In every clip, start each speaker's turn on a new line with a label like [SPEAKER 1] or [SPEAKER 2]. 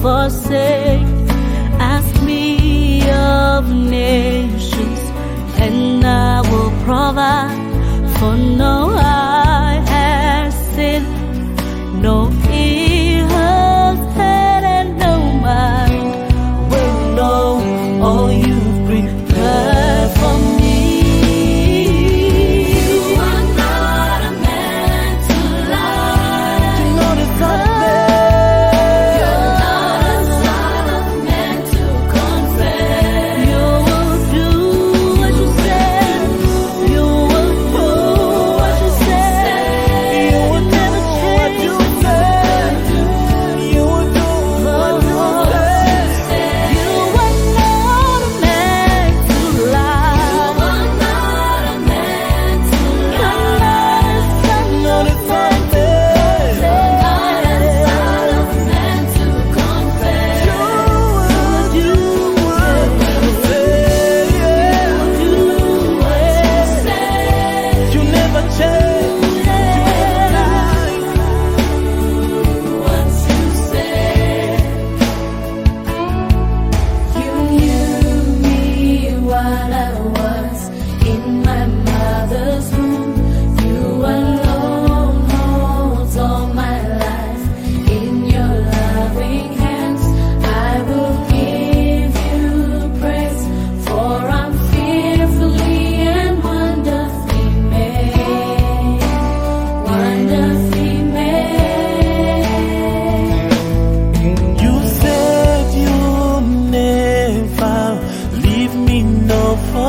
[SPEAKER 1] forsake. Ask me of nations, and I will provide. For no eye has seen, no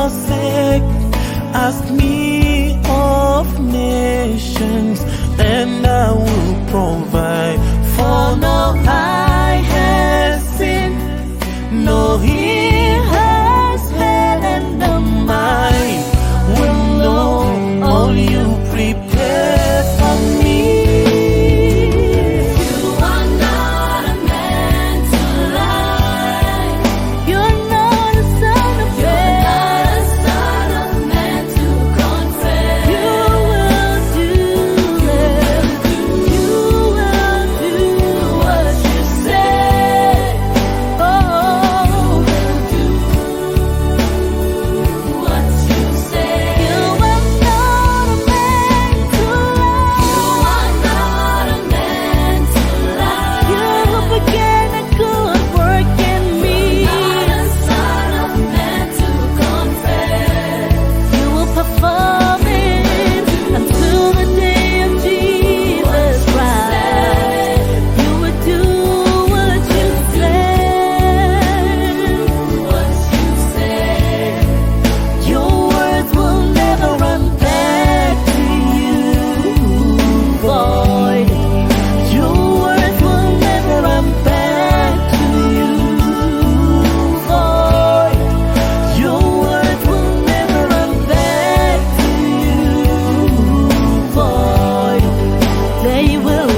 [SPEAKER 2] forsake Ask me of nations And I will provide For no eye has seen No ear they will